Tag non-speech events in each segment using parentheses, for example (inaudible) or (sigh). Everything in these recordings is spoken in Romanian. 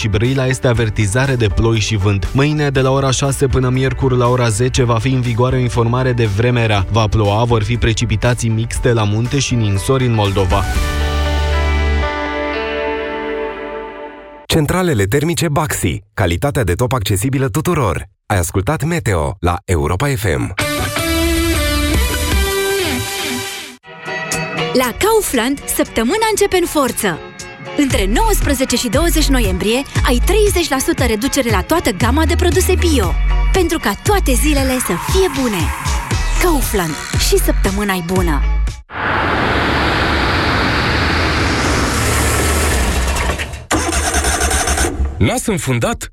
și Brăila este avertizare de ploi și vânt. Mâine, de la ora 6 până miercuri la ora 10, va fi în vigoare o informare de vreme rea. Va ploua, vor fi precipitații mixte la munte și ninsori în Moldova. Centralele termice Baxi. Calitatea de top accesibilă tuturor. Ai ascultat Meteo la Europa FM. La Kaufland, săptămâna începe în forță. Între 19 și 20 noiembrie ai 30% reducere la toată gama de produse bio. Pentru ca toate zilele să fie bune. Kaufland. Și săptămâna e bună. Nas înfundat?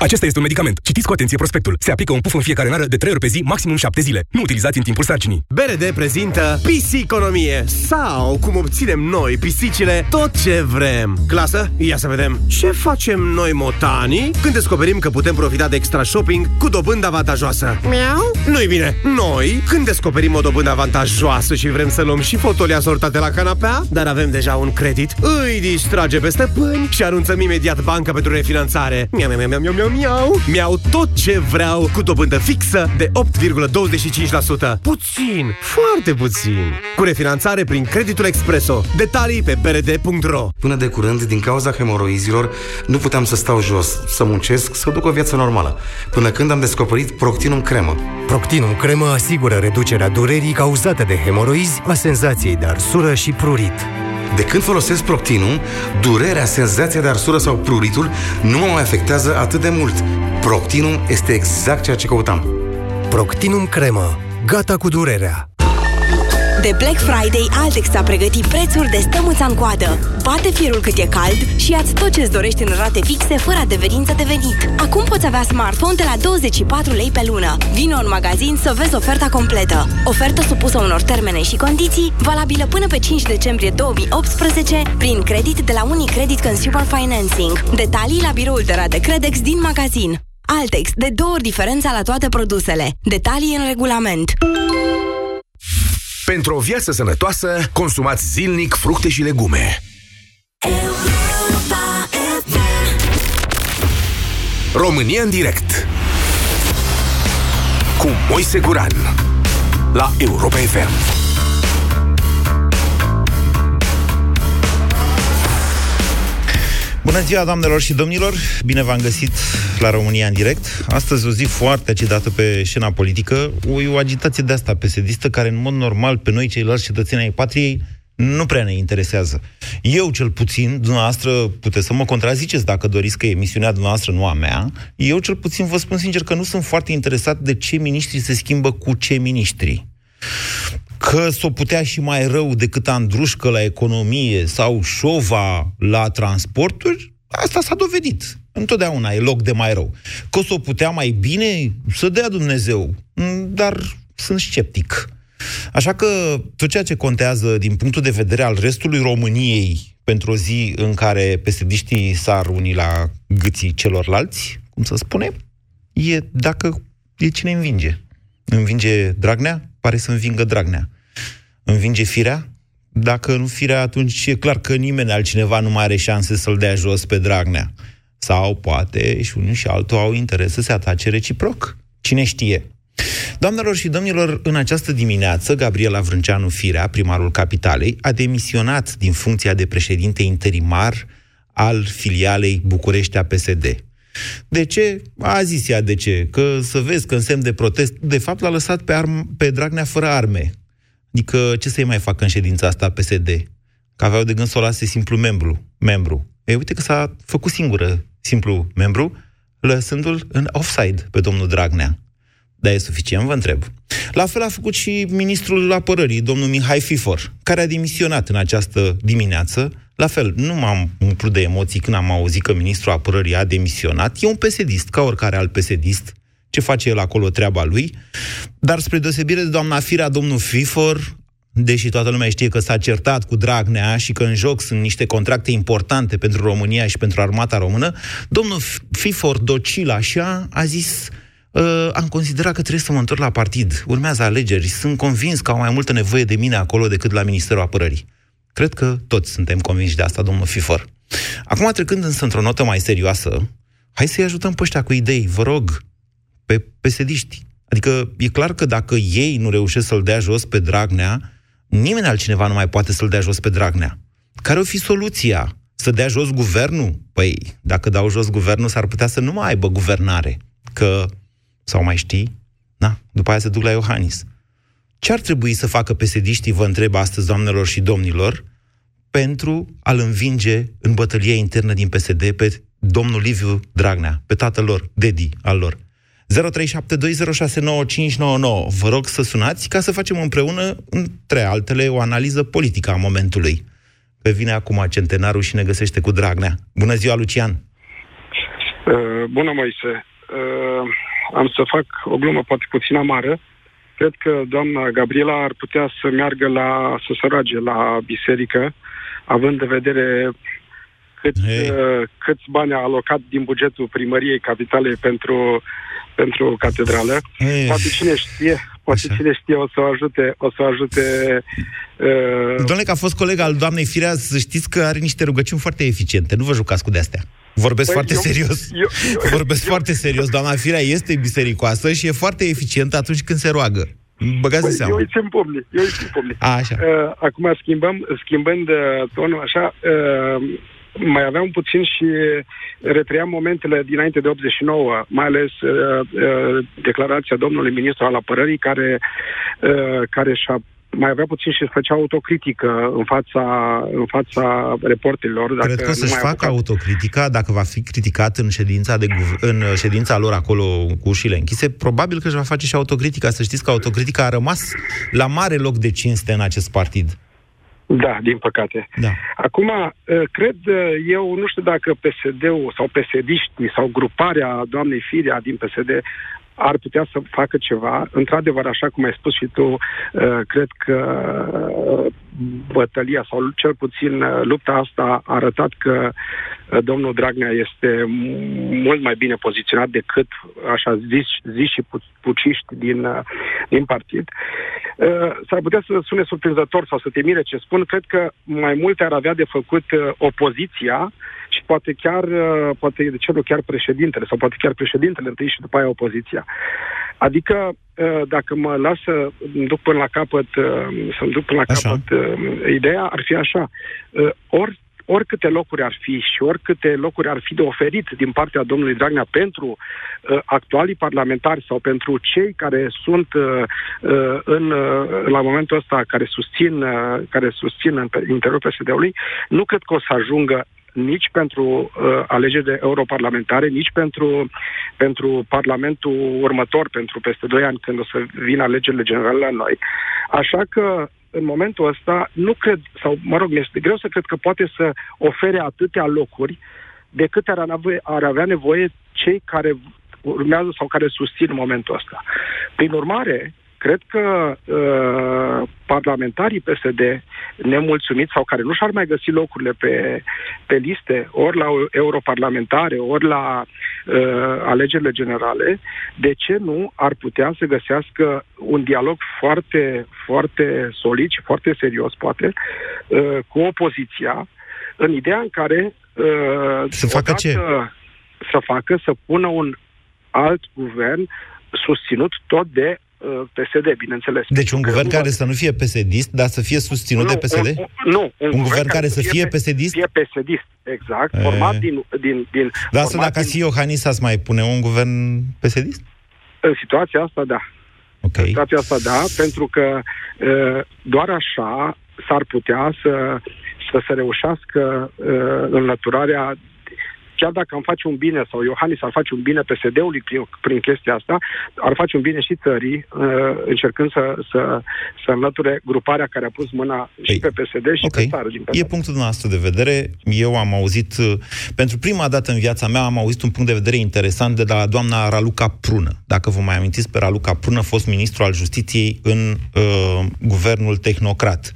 Acesta este un medicament. Citiți cu atenție prospectul. Se aplică un puf în fiecare nară de 3 ori pe zi, maximum 7 zile. Nu utilizați în timpul sarcinii. BRD prezintă Pisiconomie sau cum obținem noi pisicile tot ce vrem. Clasă, ia să vedem. Ce facem noi motanii când descoperim că putem profita de extra shopping cu dobândă avantajoasă? Miau? Nu-i bine. Noi, când descoperim o dobândă avantajoasă și vrem să luăm și fotolii asortate la canapea, dar avem deja un credit, îi distrage pe stăpâni și anunțăm imediat banca pentru refinanțare. Miau, miau, miau, miau, miau, miau. Mi-au tot ce vreau cu dobândă fixă de 8,25%. Puțin, foarte puțin. Cu refinanțare prin creditul Expreso. Detalii pe brd.ro Până de curând, din cauza hemoroizilor, nu puteam să stau jos, să muncesc, să duc o viață normală. Până când am descoperit Proctinum Cremă. Proctinum Cremă asigură reducerea durerii cauzate de hemoroizi, a senzației de arsură și prurit. De când folosesc Proctinum, durerea, senzația de arsură sau pruritul nu mă mai afectează atât de mult. Proctinum este exact ceea ce căutam. Proctinum Cremă. Gata cu durerea. De Black Friday, Altex a pregătit prețuri de stămuța în coadă. Bate firul cât e cald și ia tot ce-ți dorești în rate fixe, fără adeverință de venit. Acum poți avea smartphone de la 24 lei pe lună. Vino în magazin să vezi oferta completă. Ofertă supusă unor termene și condiții, valabilă până pe 5 decembrie 2018, prin credit de la Unicredit Consumer Financing. Detalii la biroul de rate Credex din magazin. Altex, de două ori diferența la toate produsele. Detalii în regulament. Pentru o viață sănătoasă, consumați zilnic fructe și legume. România în direct cu Moise Guran la Europa FM. Bună ziua, doamnelor și domnilor! Bine v-am găsit la România în direct. Astăzi o zi foarte agitată pe scena politică, o, o agitație de asta pesedistă care, în mod normal, pe noi, ceilalți cetățeni ai patriei, nu prea ne interesează. Eu, cel puțin, dumneavoastră, puteți să mă contraziceți dacă doriți că emisiunea dumneavoastră nu a mea, eu, cel puțin, vă spun sincer că nu sunt foarte interesat de ce miniștri se schimbă cu ce miniștri că s-o putea și mai rău decât Andrușcă la economie sau Șova la transporturi, asta s-a dovedit. Întotdeauna e loc de mai rău. Că s-o putea mai bine, să dea Dumnezeu. Dar sunt sceptic. Așa că tot ceea ce contează din punctul de vedere al restului României pentru o zi în care pesediștii s-ar uni la gâții celorlalți, cum să spune, e dacă e cine învinge. Învinge Dragnea? Pare să învingă Dragnea. Învinge firea? Dacă nu firea, atunci e clar că nimeni altcineva nu mai are șanse să-l dea jos pe Dragnea. Sau poate și unul și altul au interes să se atace reciproc. Cine știe? Doamnelor și domnilor, în această dimineață, Gabriela Vrânceanu Firea, primarul capitalei, a demisionat din funcția de președinte interimar al filialei București a PSD. De ce? A zis ea de ce. Că să vezi că în semn de protest, de fapt l-a lăsat pe, arm, pe Dragnea fără arme. Adică ce să-i mai facă în ședința asta PSD? Că aveau de gând să o lase simplu membru. membru. E, uite că s-a făcut singură simplu membru, lăsându-l în offside pe domnul Dragnea. Dar e suficient, vă întreb. La fel a făcut și ministrul apărării, domnul Mihai Fifor, care a demisionat în această dimineață. La fel, nu m-am umplut de emoții când am auzit că ministrul apărării a demisionat. E un pesedist, ca oricare alt pesedist. Ce face el acolo, treaba lui. Dar spre deosebire de doamna Firea, domnul Fifor deși toată lumea știe că s-a certat cu Dragnea și că în joc sunt niște contracte importante pentru România și pentru armata română, domnul Fifor docil așa a zis uh, am considerat că trebuie să mă întorc la partid. Urmează alegeri. Sunt convins că au mai multă nevoie de mine acolo decât la Ministerul Apărării. Cred că toți suntem convinși de asta, domnul Fifor. Acum, trecând însă într-o notă mai serioasă, hai să-i ajutăm pe ăștia cu idei, vă rog, pe pesediști. Adică e clar că dacă ei nu reușesc să-l dea jos pe Dragnea, nimeni altcineva nu mai poate să-l dea jos pe Dragnea. Care o fi soluția? Să dea jos guvernul? Păi, dacă dau jos guvernul, s-ar putea să nu mai aibă guvernare. Că, sau mai știi, na, după aia se duc la Iohannis. Ce ar trebui să facă pesediștii, vă întreb astăzi, doamnelor și domnilor, pentru a-l învinge în bătălia internă din PSD pe domnul Liviu Dragnea, pe tatăl lor, Dedi al lor. 0372069599. Vă rog să sunați ca să facem împreună, între altele, o analiză politică a momentului. Pe vine acum centenarul și ne găsește cu Dragnea. Bună ziua, Lucian! Uh, bună, Moise! Uh, am să fac o glumă poate puțin amară. Cred că doamna Gabriela ar putea să meargă la, să se roage la biserică, având în vedere cât, uh, câți bani a alocat din bugetul primăriei capitalei pentru, pentru catedrală. Hey. Poate cine știe, poate Așa. cine știe o să o ajute, o să ajute uh... Domnule, că a fost coleg al doamnei Firea, să știți că are niște rugăciuni foarte eficiente. Nu vă jucați cu de-astea. Vorbesc păi foarte eu, serios. Eu, eu, (laughs) Vorbesc eu, foarte serios. Doamna Firea este bisericoasă și e foarte eficientă atunci când se roagă. Băgați păi, seama. Eu îi țin pumnii. Eu îi țin pumnii. A, așa. Uh, acum schimbăm, schimbând uh, tonul așa, uh, mai aveam puțin și retrăiam momentele dinainte de 89, mai ales uh, uh, declarația domnului ministru al apărării care, uh, care și-a mai avea puțin și făcea autocritică în fața, în fața reporterilor. Dacă Cred că o să-și facă apucat. autocritica dacă va fi criticat în ședința, de, în ședința lor acolo cu ușile închise. Probabil că își va face și autocritica. Să știți că autocritica a rămas la mare loc de cinste în acest partid. Da, din păcate. Da. Acum, ă, cred eu, nu știu dacă PSD-ul sau PSD-știi sau gruparea doamnei Firea din PSD ar putea să facă ceva. Într-adevăr, așa cum ai spus și tu, uh, cred că uh, bătălia sau cel puțin uh, lupta asta a arătat că domnul Dragnea este mult mai bine poziționat decât așa zis, zis și puciști din, din partid. S-ar putea să sune surprinzător sau să te mire ce spun. Cred că mai multe ar avea de făcut opoziția și poate chiar, uh, poate de ce nu chiar președintele, sau poate chiar președintele întâi și după aia opoziția. Adică, uh, dacă mă las să duc până la capăt, uh, să duc până la așa. capăt ideea, ar fi așa. Ori oricâte locuri ar fi și oricâte locuri ar fi de oferit din partea domnului Dragnea pentru uh, actualii parlamentari sau pentru cei care sunt uh, în, uh, la momentul ăsta, care susțin, uh, care susțin în interiorul PSD-ului, nu cred că o să ajungă nici pentru uh, alegerile europarlamentare, nici pentru, pentru Parlamentul următor, pentru peste 2 ani, când o să vină alegerile generale la noi. Așa că în momentul ăsta nu cred, sau mă rog, mi-este greu să cred că poate să ofere atâtea locuri decât ar, avea, ar avea nevoie cei care urmează sau care susțin în momentul ăsta. Prin urmare, Cred că uh, parlamentarii PSD nemulțumiți sau care nu și-ar mai găsi locurile pe, pe liste, ori la europarlamentare, ori la uh, alegerile generale, de ce nu ar putea să găsească un dialog foarte, foarte solid și foarte serios, poate, uh, cu opoziția, în ideea în care uh, să facă ce? Să facă, să pună un alt guvern susținut tot de Uh, PSD, bineînțeles. Deci un guvern care să nu fie psd dar să fie susținut nu, de PSD? Un, nu, un, un guvern care, care să fie psd Fie psd exact, e... format din... din, din Dar asta dacă din... Iohannis ați mai pune un guvern psd În situația asta, da. Okay. În situația asta, da, pentru că uh, doar așa s-ar putea să, să se reușească uh, înlăturarea chiar dacă am face un bine sau Iohannis ar face un bine PSD-ului prin, prin chestia asta, ar face un bine și țării, uh, încercând să, să, să înlăture gruparea care a pus mâna și pe PSD și okay. pe țară. Din e punctul nostru de vedere. Eu am auzit, uh, pentru prima dată în viața mea, am auzit un punct de vedere interesant de la doamna Raluca Prună. Dacă vă mai amintiți pe Raluca Prună, fost ministru al justiției în uh, guvernul tehnocrat.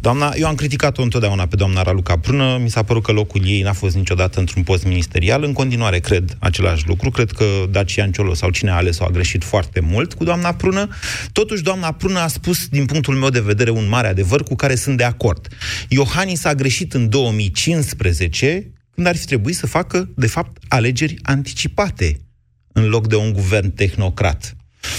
Doamna, eu am criticat-o întotdeauna pe doamna Raluca Prună, mi s-a părut că locul ei n-a fost niciodată într-un post ministerial. În continuare cred același lucru, cred că Dacian Ciolo sau cine a ales-o a greșit foarte mult cu doamna Prună. Totuși, doamna Prună a spus, din punctul meu de vedere, un mare adevăr cu care sunt de acord. Iohannis a greșit în 2015 când ar fi trebuit să facă, de fapt, alegeri anticipate în loc de un guvern tehnocrat.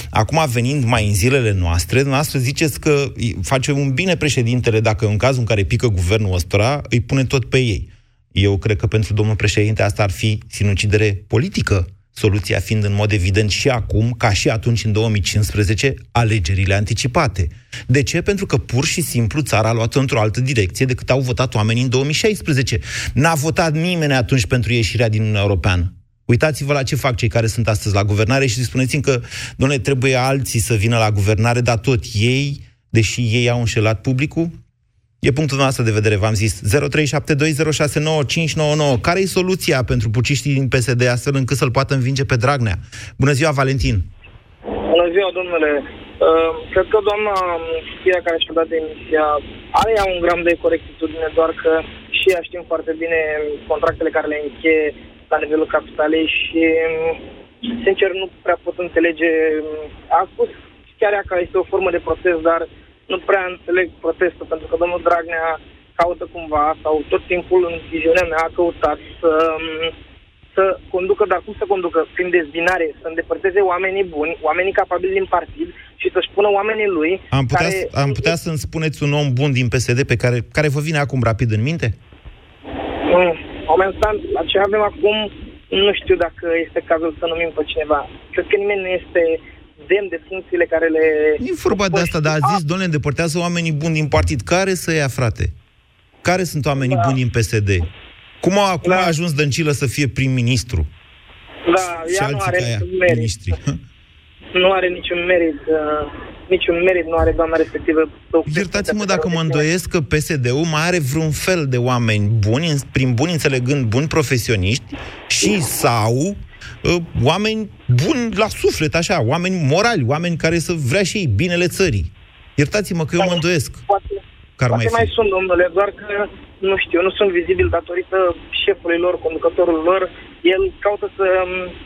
Acum, venind mai în zilele noastre, dumneavoastră ziceți că face un bine președintele dacă în cazul în care pică guvernul ăsta, îi pune tot pe ei. Eu cred că pentru domnul președinte asta ar fi sinucidere politică, soluția fiind în mod evident și acum, ca și atunci în 2015, alegerile anticipate. De ce? Pentru că pur și simplu țara a luat într-o altă direcție decât au votat oamenii în 2016. N-a votat nimeni atunci pentru ieșirea din Uniunea Europeană. Uitați-vă la ce fac cei care sunt astăzi la guvernare și spuneți-mi că, doamne, trebuie alții să vină la guvernare, dar tot ei, deși ei au înșelat publicul, E punctul nostru de vedere, v-am zis. 0372069599. Care e soluția pentru puciștii din PSD astfel încât să-l poată învinge pe Dragnea? Bună ziua, Valentin! Bună ziua, domnule! Uh, cred că doamna Fia care și-a dat demisia are ea un gram de corectitudine, doar că și ea știm foarte bine contractele care le încheie la nivelul capitalei și, sincer, nu prea pot înțelege. A spus chiar ea că este o formă de protest, dar nu prea înțeleg protestul, pentru că domnul Dragnea caută cumva, sau tot timpul în viziunea mea a căutat să, să conducă, dar cum să conducă? Prin dezbinare, să îndepărteze oamenii buni, oamenii capabili din partid și să-și pună oamenii lui... Am putea, care... am putea să-mi spuneți un om bun din PSD pe care, care vă vine acum rapid în minte? Mm momentan, la ce avem acum, nu știu dacă este cazul să numim pe cineva. Cred că nimeni nu este demn de funcțiile care le... E vorba de asta, dar a zis, domnule, îndepărtează oamenii buni din partid. Care să ia, frate? Care sunt oamenii da. buni din PSD? Cum a, cum da. a ajuns Dăncilă să fie prim-ministru? Da, și ea nu are niciun merit. Nu are niciun merit. Uh niciun merit nu are doamna respectivă. Iertați-mă dacă mă îndoiesc că PSD-ul mai are vreun fel de oameni buni, prin buni înțelegând buni profesioniști, și sau uh, oameni buni la suflet, așa, oameni morali, oameni care să vrea și ei binele țării. Iertați-mă că eu mă îndoiesc. Poate, poate mai, mai sunt, domnule, doar că nu știu, nu sunt vizibili datorită șefului lor, conducătorul lor. El caută să...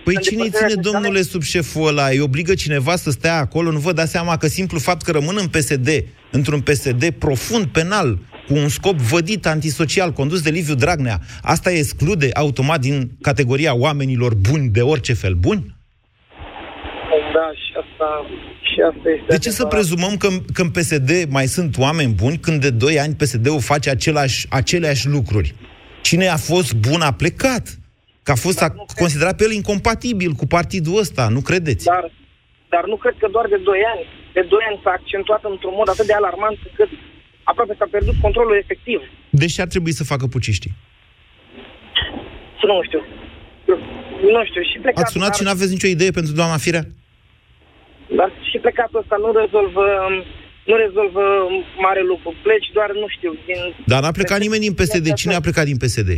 Păi să cine ține, domnule, sub șeful ăla? Îi obligă cineva să stea acolo? Nu vă dați seama că simplu fapt că rămân în PSD, într-un PSD profund penal, cu un scop vădit antisocial, condus de Liviu Dragnea, asta exclude automat din categoria oamenilor buni de orice fel buni? Da, și asta și asta este de ce să prezumăm că, că în PSD mai sunt oameni buni când de 2 ani PSD-ul face același, aceleași lucruri? Cine a fost bun a plecat. Că a fost a considerat pe el incompatibil cu partidul ăsta, nu credeți? Dar, dar nu cred că doar de 2 ani. De 2 ani s-a accentuat într-un mod atât de alarmant încât aproape s-a pierdut controlul efectiv. Deci ce ar trebui să facă puciștii? Nu știu. Nu știu. Și plecat, Ați sunat dar... și nu aveți nicio idee pentru doamna Firea? Dar și plecatul ăsta nu rezolvă nu rezolvă mare lucru. Pleci doar, nu știu, din... Dar n-a plecat nimeni din PSD. Cine a plecat din PSD?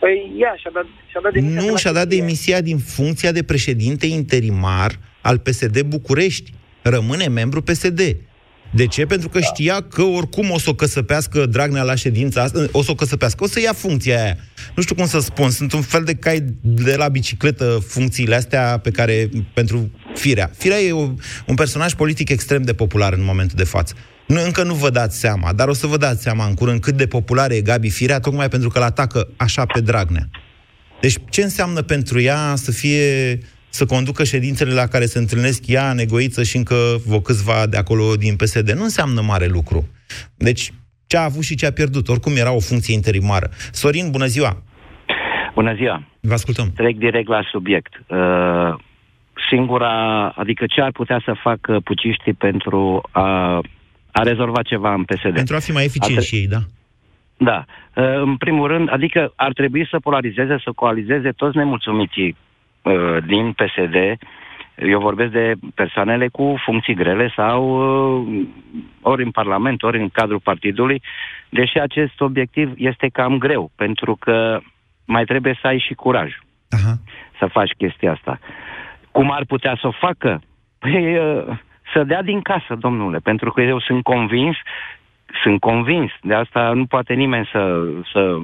Păi ea și-a dat, și-a dat demisia. Nu, și-a dat demisia din funcția de președinte interimar al PSD București. Rămâne membru PSD. De ce? Pentru că știa că oricum o să o căsăpească Dragnea la ședința asta, o să o căsăpească, o să ia funcția aia. Nu știu cum să spun, sunt un fel de cai de la bicicletă funcțiile astea pe care, pentru Firea. Firea e o, un personaj politic extrem de popular în momentul de față. Nu, încă nu vă dați seama, dar o să vă dați seama în curând cât de popular e Gabi Firea, tocmai pentru că îl atacă așa pe Dragnea. Deci ce înseamnă pentru ea să fie să conducă ședințele la care se întâlnesc ea, Negoiță și încă vă câțiva de acolo din PSD. Nu înseamnă mare lucru. Deci, ce a avut și ce a pierdut. Oricum era o funcție interimară. Sorin, bună ziua! Bună ziua! Vă ascultăm. Trec direct la subiect. Uh, singura, adică ce ar putea să facă puciștii pentru a, a rezolva ceva în PSD? Pentru a fi mai eficienți și ei, da? Da. Uh, În primul rând, adică ar trebui să polarizeze, să coalizeze toți nemulțumiții uh, din PSD. Eu vorbesc de persoanele cu funcții grele sau uh, ori în Parlament, ori în cadrul partidului, deși acest obiectiv este cam greu, pentru că mai trebuie să ai și curaj Aha. să faci chestia asta. Cum ar putea să o facă? Păi, uh, să dea din casă, domnule, pentru că eu sunt convins, sunt convins, de asta nu poate nimeni să, să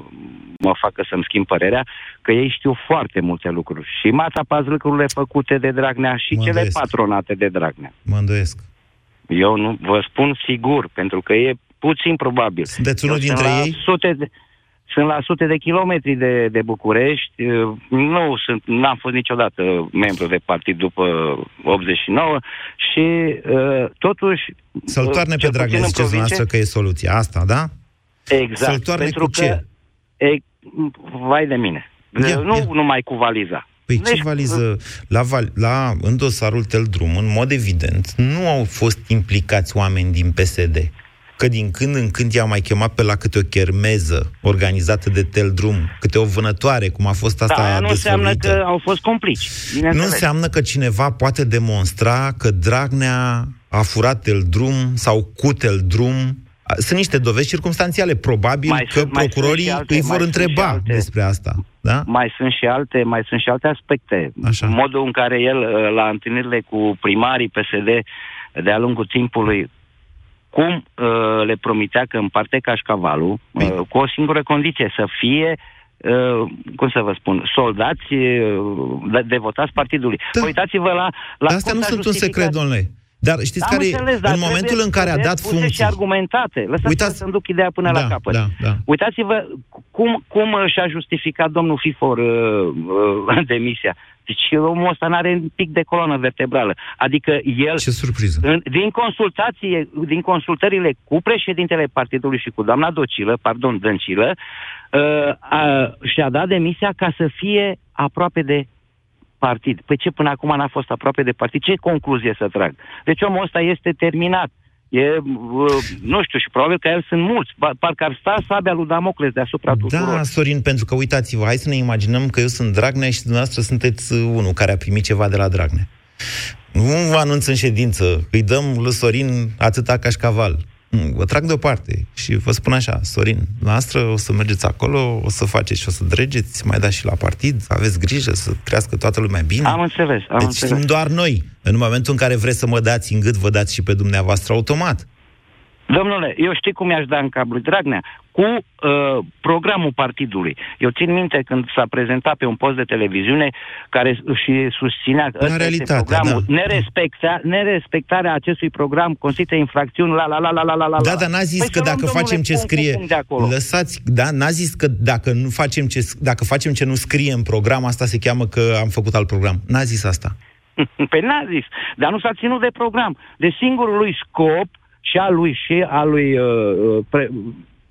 mă facă să-mi schimb părerea, că ei știu foarte multe lucruri. Și m-a tapat lucrurile făcute de Dragnea și Mă cele îndoiesc. patronate de Dragnea. Mă îndoiesc. Eu nu vă spun sigur, pentru că e puțin probabil. Sunteți unul Eu dintre sunt la ei? Sute de, sunt la sute de kilometri de, de București. Uh, Nu sunt, n-am fost niciodată membru de partid după 89 și uh, totuși... Să-l uh, toarne pe cel puțin Dragnea, în ziceți provincie- noastră că e soluția asta, da? Exact. Să-l toarne pentru cu că, ce? E, vai de mine. Ia, nu ia. numai cu valiza. Păi Deci, ce valiză? La, val- la, în dosarul Teldrum, în mod evident, nu au fost implicați oameni din PSD. Că din când în când i-au mai chemat pe la câte o chermeză organizată de Teldrum, câte o vânătoare, cum a fost asta Da, aia aia nu înseamnă dezvăluită. că au fost complici. Nu bineînțeles. înseamnă că cineva poate demonstra că Dragnea a furat Teldrum sau cu Teldrum. Sunt niște dovezi circumstanțiale. Probabil Mai că sunt- mai sunt procurorii și alte- îi mai vor sunt și întreba alte. despre asta. Da? Mai sunt și alte, mai sunt și alte aspecte. Așa. Modul în care el, uh, la întâlnirile cu primarii PSD de-a lungul timpului, cum uh, le promitea că împarte cașcavalul, uh, cu o singură condiție, să fie Uh, cum să vă spun, soldați uh, de- devotați partidului. Da. Uitați-vă la... la Astea cum nu s-a sunt un justificat- secret, domnule. Dar știți Am care, înțeles, dar în momentul trebuie- în care a trebuie dat spuse funcții... și argumentate. Lăsați-mă Uitați- să-mi duc ideea până Da, la capăt. da, da. Uitați-vă cum, cum uh, și-a justificat domnul Fifor uh, uh, (laughs) demisia. Deci omul ăsta n-are un pic de coloană vertebrală. Adică el, Ce surpriză. în, din consultație, din consultările cu președintele partidului și cu doamna Docilă, pardon, Dăncilă, uh, a, și-a dat demisia ca să fie aproape de partid. Păi ce până acum n-a fost aproape de partid? Ce concluzie să trag? Deci omul ăsta este terminat. E, uh, nu știu, și probabil că el sunt mulți. Ba- Parcă ar sta sabia lui Damocles deasupra tuturor. Da, Sorin, pentru că uitați-vă, hai să ne imaginăm că eu sunt Dragnea și dumneavoastră sunteți uh, unul care a primit ceva de la Dragnea. Nu vă anunț în ședință, îi dăm lui Sorin atâta cașcaval. Nu, vă trag deoparte și vă spun așa, Sorin, noastră o să mergeți acolo, o să faceți și o să dregeți, mai dați și la partid, aveți grijă să crească toată lumea bine. Am înțeles, am deci înțeles. știm doar noi. În momentul în care vreți să mă dați în gât, vă dați și pe dumneavoastră automat. Domnule, eu știu cum i-aș da în cap lui Dragnea. Cu uh, programul partidului. Eu țin minte când s-a prezentat pe un post de televiziune care și susținea că ăsta este realitate, programul. da. Nerespecta, nerespectarea acestui program constituie infracțiuni la la la la la la la. Da, dar n-a zis Păi că să dacă luăm, domnule, facem ce punct cu scrie... punct de acolo. Lăsați, da, n-a zis că dacă, nu facem ce, dacă facem ce nu scrie în program, asta se cheamă că am făcut alt program. N-a zis asta. (laughs) Păi n-a zis, dar nu s-a ținut de program. De singurul lui scop și al lui și al lui uh, uh, pre,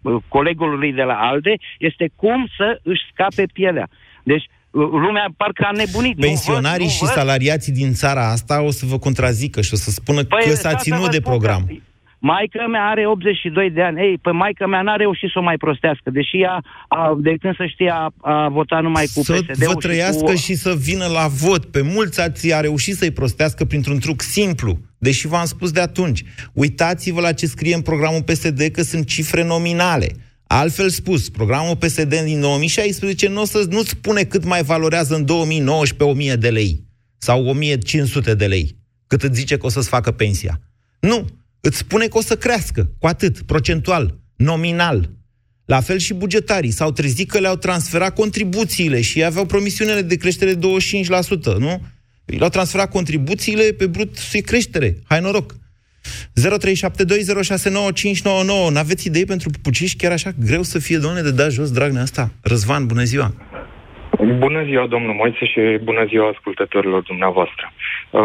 uh, colegului de la ALDE este cum să își scape pielea. Deci uh, lumea parcă a nebunit. Nu Pensionarii văd, și nu văd. salariații din țara asta o să vă contrazică și o să spună că s-a Păi, asta ținut vă de spun program. că Maica mea are 82 de ani. Ei, păi maica mea n-a reușit să o mai prostească, deși ea, a, de când să știe, a, a votat numai cu Să PSD-ul vă trăiască și cu... și să vină la vot. Pe mulți ați a reușit să-i prostească printr-un truc simplu. Deși v-am spus de atunci. Uitați-vă la ce scrie în programul PSD, că sunt cifre nominale. Altfel spus, programul PSD din 2016 nu, o să, nu spune cât mai valorează în 2019 1000 de lei sau 1500 de lei, cât îți zice că o să-ți facă pensia. Nu, îți spune că o să crească, cu atât, procentual, nominal. La fel și bugetarii s-au trezit că le-au transferat contribuțiile și ei aveau promisiunile de creștere de 25%, nu? Le-au transferat contribuțiile pe brut și creștere. Hai noroc! 0372069599 N-aveți idei pentru pupuciși chiar așa greu să fie, domnule, de da jos Dragnea asta? Răzvan, bună ziua! Bună ziua, domnul Moise, și bună ziua ascultătorilor dumneavoastră. Uh,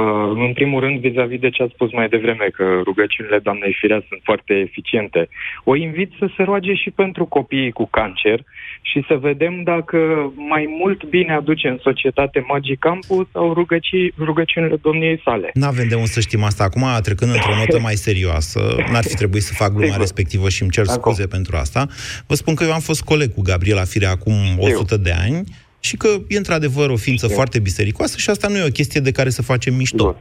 în primul rând, vis-a-vis de ce ați spus mai devreme, că rugăciunile doamnei Firea sunt foarte eficiente, o invit să se roage și pentru copiii cu cancer și să vedem dacă mai mult bine aduce în societate Magic Campus sau rugăci, rugăciunile domniei sale. Nu avem de unde să știm asta. Acum, trecând într-o notă mai serioasă, n-ar fi trebuit să fac gluma respectivă și îmi cer scuze Acum. pentru asta. Vă spun că eu am fost coleg cu Gabriela Firea acum 100 de ani și că e într-adevăr o ființă Știu. foarte bisericoasă și asta nu e o chestie de care să facem mișto. Nu.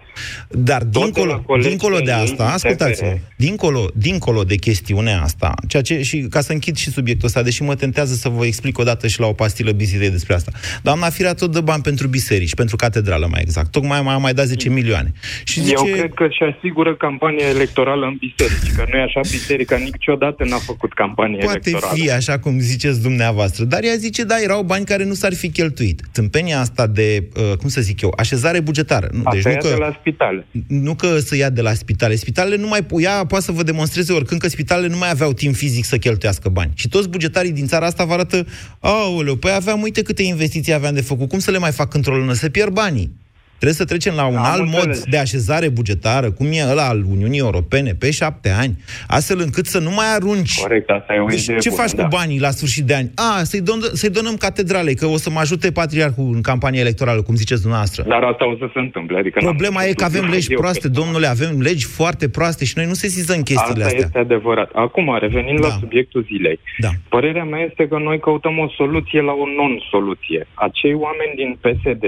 Dar dincolo, dincolo de asta, ascultați-mă, dincolo, dincolo de chestiunea asta, ceea ce, și ca să închid și subiectul ăsta, deși mă tentează să vă explic o dată și la o pastilă bizide despre asta. Doamna Firea tot dă bani pentru biserici, pentru catedrală mai exact. Tocmai mai, mai dat 10 milioane. Și zice... Eu cred că și asigură campania electorală în biserici, că nu e așa, biserica niciodată n-a făcut campanie Poate electorală. Poate fi așa cum ziceți dumneavoastră, dar ea zice, da, erau bani care nu s-ar fi cheltuit. Tâmpenia asta de, uh, cum să zic eu, așezare bugetară. Nu, deci nu că, de la spitale. Nu că să ia de la spitale. Spitalele nu mai, ea poate să vă demonstreze oricând că spitalele nu mai aveau timp fizic să cheltuiască bani. Și toți bugetarii din țara asta vă arată, aoleu, păi aveam, uite câte investiții aveam de făcut, cum să le mai fac într-o lună, să pierd banii. Trebuie să trecem la un Am alt înțeles. mod de așezare bugetară, cum e ăla al Uniunii Europene, pe șapte ani, astfel încât să nu mai arunci. Corect, asta e o deci, ce bună, faci da. cu banii la sfârșit de ani? A, să-i, don- să donăm catedralei, că o să mă ajute patriarhul în campania electorală, cum ziceți dumneavoastră. Dar asta o să se întâmple. Adică Problema e că avem legi proaste, domnule, avem legi foarte proaste și noi nu sesizăm chestiile asta astea. este adevărat. Acum, revenind Da. la subiectul zilei, Da. părerea mea este că noi căutăm o soluție la o non-soluție. Acei oameni din PSD,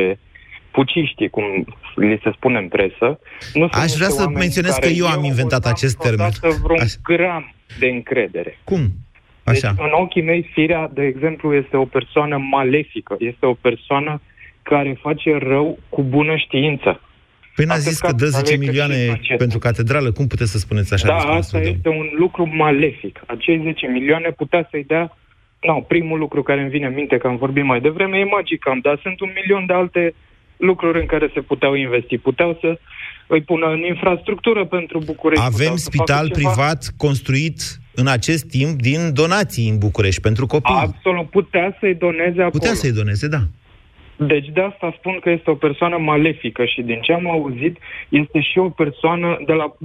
puciștii, cum li se spune în presă, nu sunt Aș niște vrea să oameni menționez care că eu am inventat n-am acest termen. vreodată vreun Aș- gram de încredere. Cum? Așa. Deci, în ochii mei, Firea, de exemplu, este o persoană malefică. Este o persoană care face rău cu bună știință. Păi n-a Atât zis că dă capitală 10 cât și milioane societate. pentru catedrală? Cum puteți să spuneți așa da, despre asta domnule? este un lucru malefic. Acei 10 milioane putea să-i dea... No, primul lucru care îmi vine în minte, că am vorbit mai devreme, e Magicam, dar sunt un milion de alte lucruri în care se puteau investi. Puteau să îi pună în infrastructură pentru București. Avem puteau să spital facă ceva. privat construit în acest timp din donații în București pentru copii. Absolut, putea să-i doneze acolo. Putea să-i doneze, da. Deci de asta spun că este o persoană malefică și din ce am auzit, este și o persoană, de la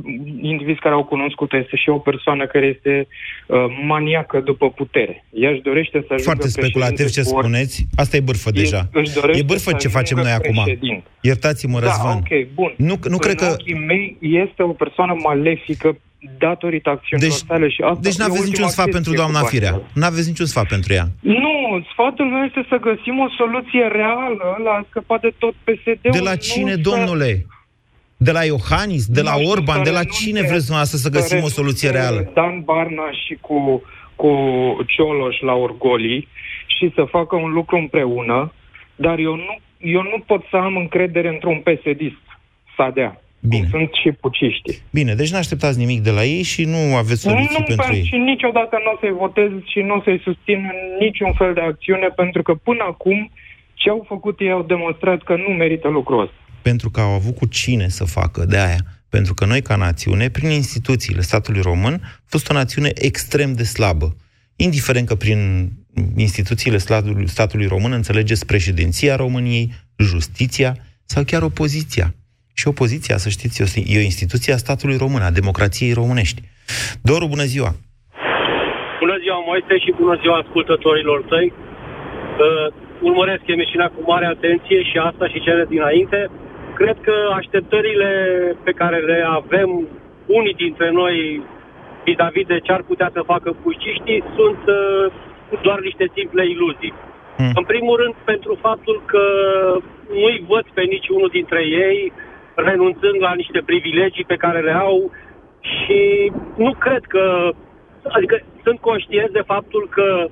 indivizi care au cunoscut-o, este și o persoană care este uh, maniacă după putere. Ea își dorește să ajungă Foarte speculativ ce președinte cu ori- spuneți. Asta e bârfă E- deja. își dorește E bârfă să ce facem noi ajungă acum. președinte. Iertați-mă, Da, Răzvan. ok, bun. Nu, nu în cred că... ochii mei este o persoană malefică datorită acțiunilor Deci, sale și asta deci e n-aveți ultima niciun sfat chestie pentru cu doamna banii. Firea. N-aveți niciun sfat pentru ea. Nu, sfatul meu este să găsim o soluție reală la a scăpa de tot PSD-ul. De la nu cine, să- domnule? De la Iohannis? De la Nu știu, Orban? să De la renunțe- cine vreți dumneavoastră să găsim o soluție renunțe reală? Dan Barna și cu, cu Cioloș la Orgolii și să facă un lucru împreună, dar eu nu, eu nu pot să am încredere într-un PSD-ist să dea. Bine. Sunt și puciști. Bine, deci nu așteptați nimic de la ei și nu aveți soluții nu, pentru ei. și niciodată nu o să-i votez și nu o să-i susțin în niciun fel de acțiune, pentru că până acum ce au făcut ei au demonstrat că nu merită lucrul ăsta. pentru că au avut cu cine să facă de aia. Pentru că noi, ca națiune, prin instituțiile statului român, a fost o națiune extrem de slabă. Indiferent că prin instituțiile statului, statului român înțelegeți președinția României, justiția sau chiar opoziția. Și opoziția, să știți, e o instituție a statului român, a democrației românești. Doru, bună ziua! Bună ziua, Moise, și bună ziua ascultătorilor tăi. Uh, urmăresc emisiunea cu mare atenție și asta și cele dinainte. Cred că așteptările pe care le avem unii dintre noi vis-a-vis de ce ar putea să facă puștiștii sunt uh, doar niște simple iluzii. Hmm. În primul rând, pentru faptul că nu-i văd pe niciunul dintre ei renunțând la niște privilegii pe care le au și nu cred că Adică sunt conștient de faptul că,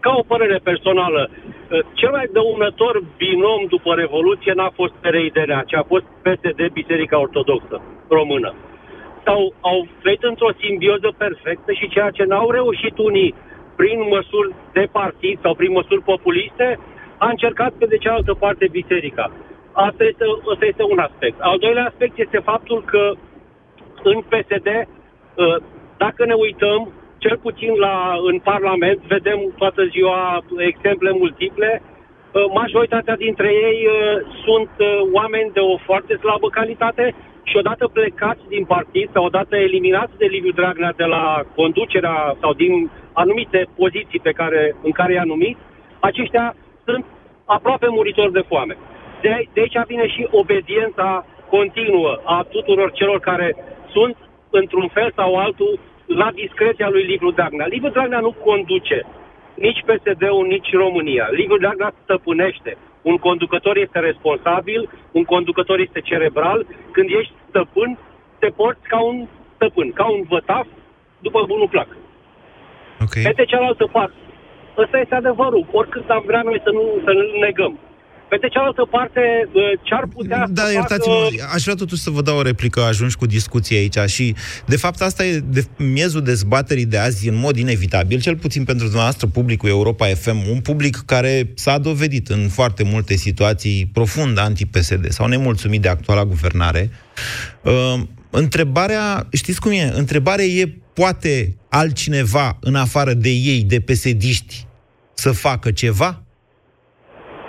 ca o părere personală, cel mai dăunător binom după Revoluție n-a fost PRIDNA, ci a fost PSD Biserica Ortodoxă Română. Sau au trăit într-o simbioză perfectă și ceea ce n-au reușit unii prin măsuri de partid sau prin măsuri populiste, a încercat pe de cealaltă parte biserica. Asta este, asta este un aspect. Al doilea aspect este faptul că în PSD uh, dacă ne uităm, cel puțin la, în Parlament, vedem toată ziua exemple multiple, majoritatea dintre ei uh, sunt uh, oameni de o foarte slabă calitate și odată plecați din partid sau odată eliminați de Liviu Dragnea de la conducerea sau din anumite poziții pe care, în care i-a numit, aceștia sunt aproape muritori de foame. De, de aici vine și obediența continuă a tuturor celor care sunt, într-un fel sau altul, la discreția lui Liviu Dragnea. Liviu Dragnea nu conduce nici PSD-ul, nici România. Liviu Dragnea stăpânește. Un conducător este responsabil, un conducător este cerebral. Când ești stăpân, te porți ca un stăpân, ca un vătaf, după bunul plac. Okay. Pe de cealaltă parte, ăsta este adevărul. Oricât am vrea noi să nu, să nu negăm. Pe de cealaltă parte, ce ar putea Da, să iertați-mă, facă... aș vrea totuși să vă dau o replică, ajungi cu discuție aici și, de fapt, asta e de miezul dezbaterii de azi, în mod inevitabil, cel puțin pentru dumneavoastră, publicul Europa FM, un public care s-a dovedit în foarte multe situații profund anti-PSD sau nemulțumit de actuala guvernare. Uh, întrebarea, știți cum e? Întrebarea e, poate altcineva, în afară de ei, de pesediști, să facă ceva?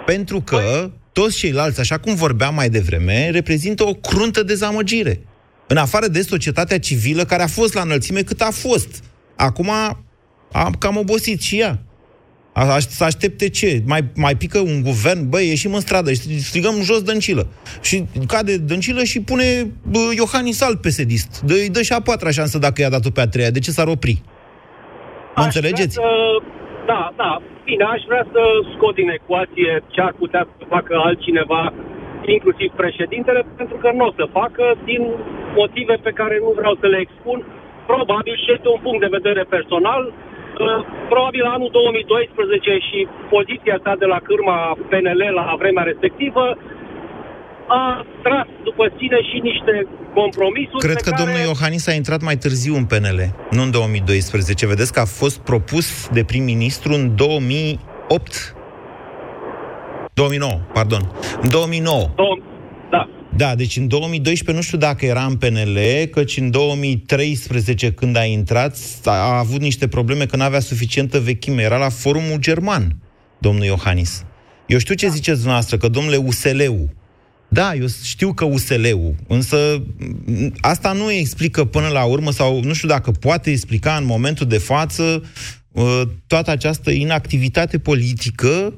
Pentru că toți ceilalți, așa cum vorbeam mai devreme, reprezintă o cruntă dezamăgire. În afară de societatea civilă care a fost la înălțime cât a fost. Acum a cam obosit și ea. A, să aștepte ce? Mai, mai pică un guvern? Băi, ieșim în stradă, strigăm jos Dăncilă. Și cade Dăncilă și pune bă, Iohannis alt pesedist. Dă, îi dă și a patra șansă dacă i-a dat-o pe a treia. De ce s-ar opri? Mă înțelegeți? Să, da, da. Bine, aș vrea să scot din ecuație ce ar putea să facă altcineva, inclusiv președintele, pentru că nu o să facă din motive pe care nu vreau să le expun. Probabil și este un punct de vedere personal. Uh, Probabil anul 2012 și poziția sa de la cârma PNL la vremea respectivă a tras după sine și niște compromisuri Cred pe că care... domnul Iohannis a intrat mai târziu în PNL, nu în 2012. Vedeți că a fost propus de prim-ministru în 2008. 2009, pardon. În 2009. Da. Da, deci în 2012 nu știu dacă era în PNL, căci în 2013 când a intrat a avut niște probleme că nu avea suficientă vechime. Era la forumul german, domnul Iohannis. Eu știu ce ziceți dumneavoastră, că domnule USL-ul, da, eu știu că USL-ul, însă asta nu explică până la urmă, sau nu știu dacă poate explica în momentul de față uh, toată această inactivitate politică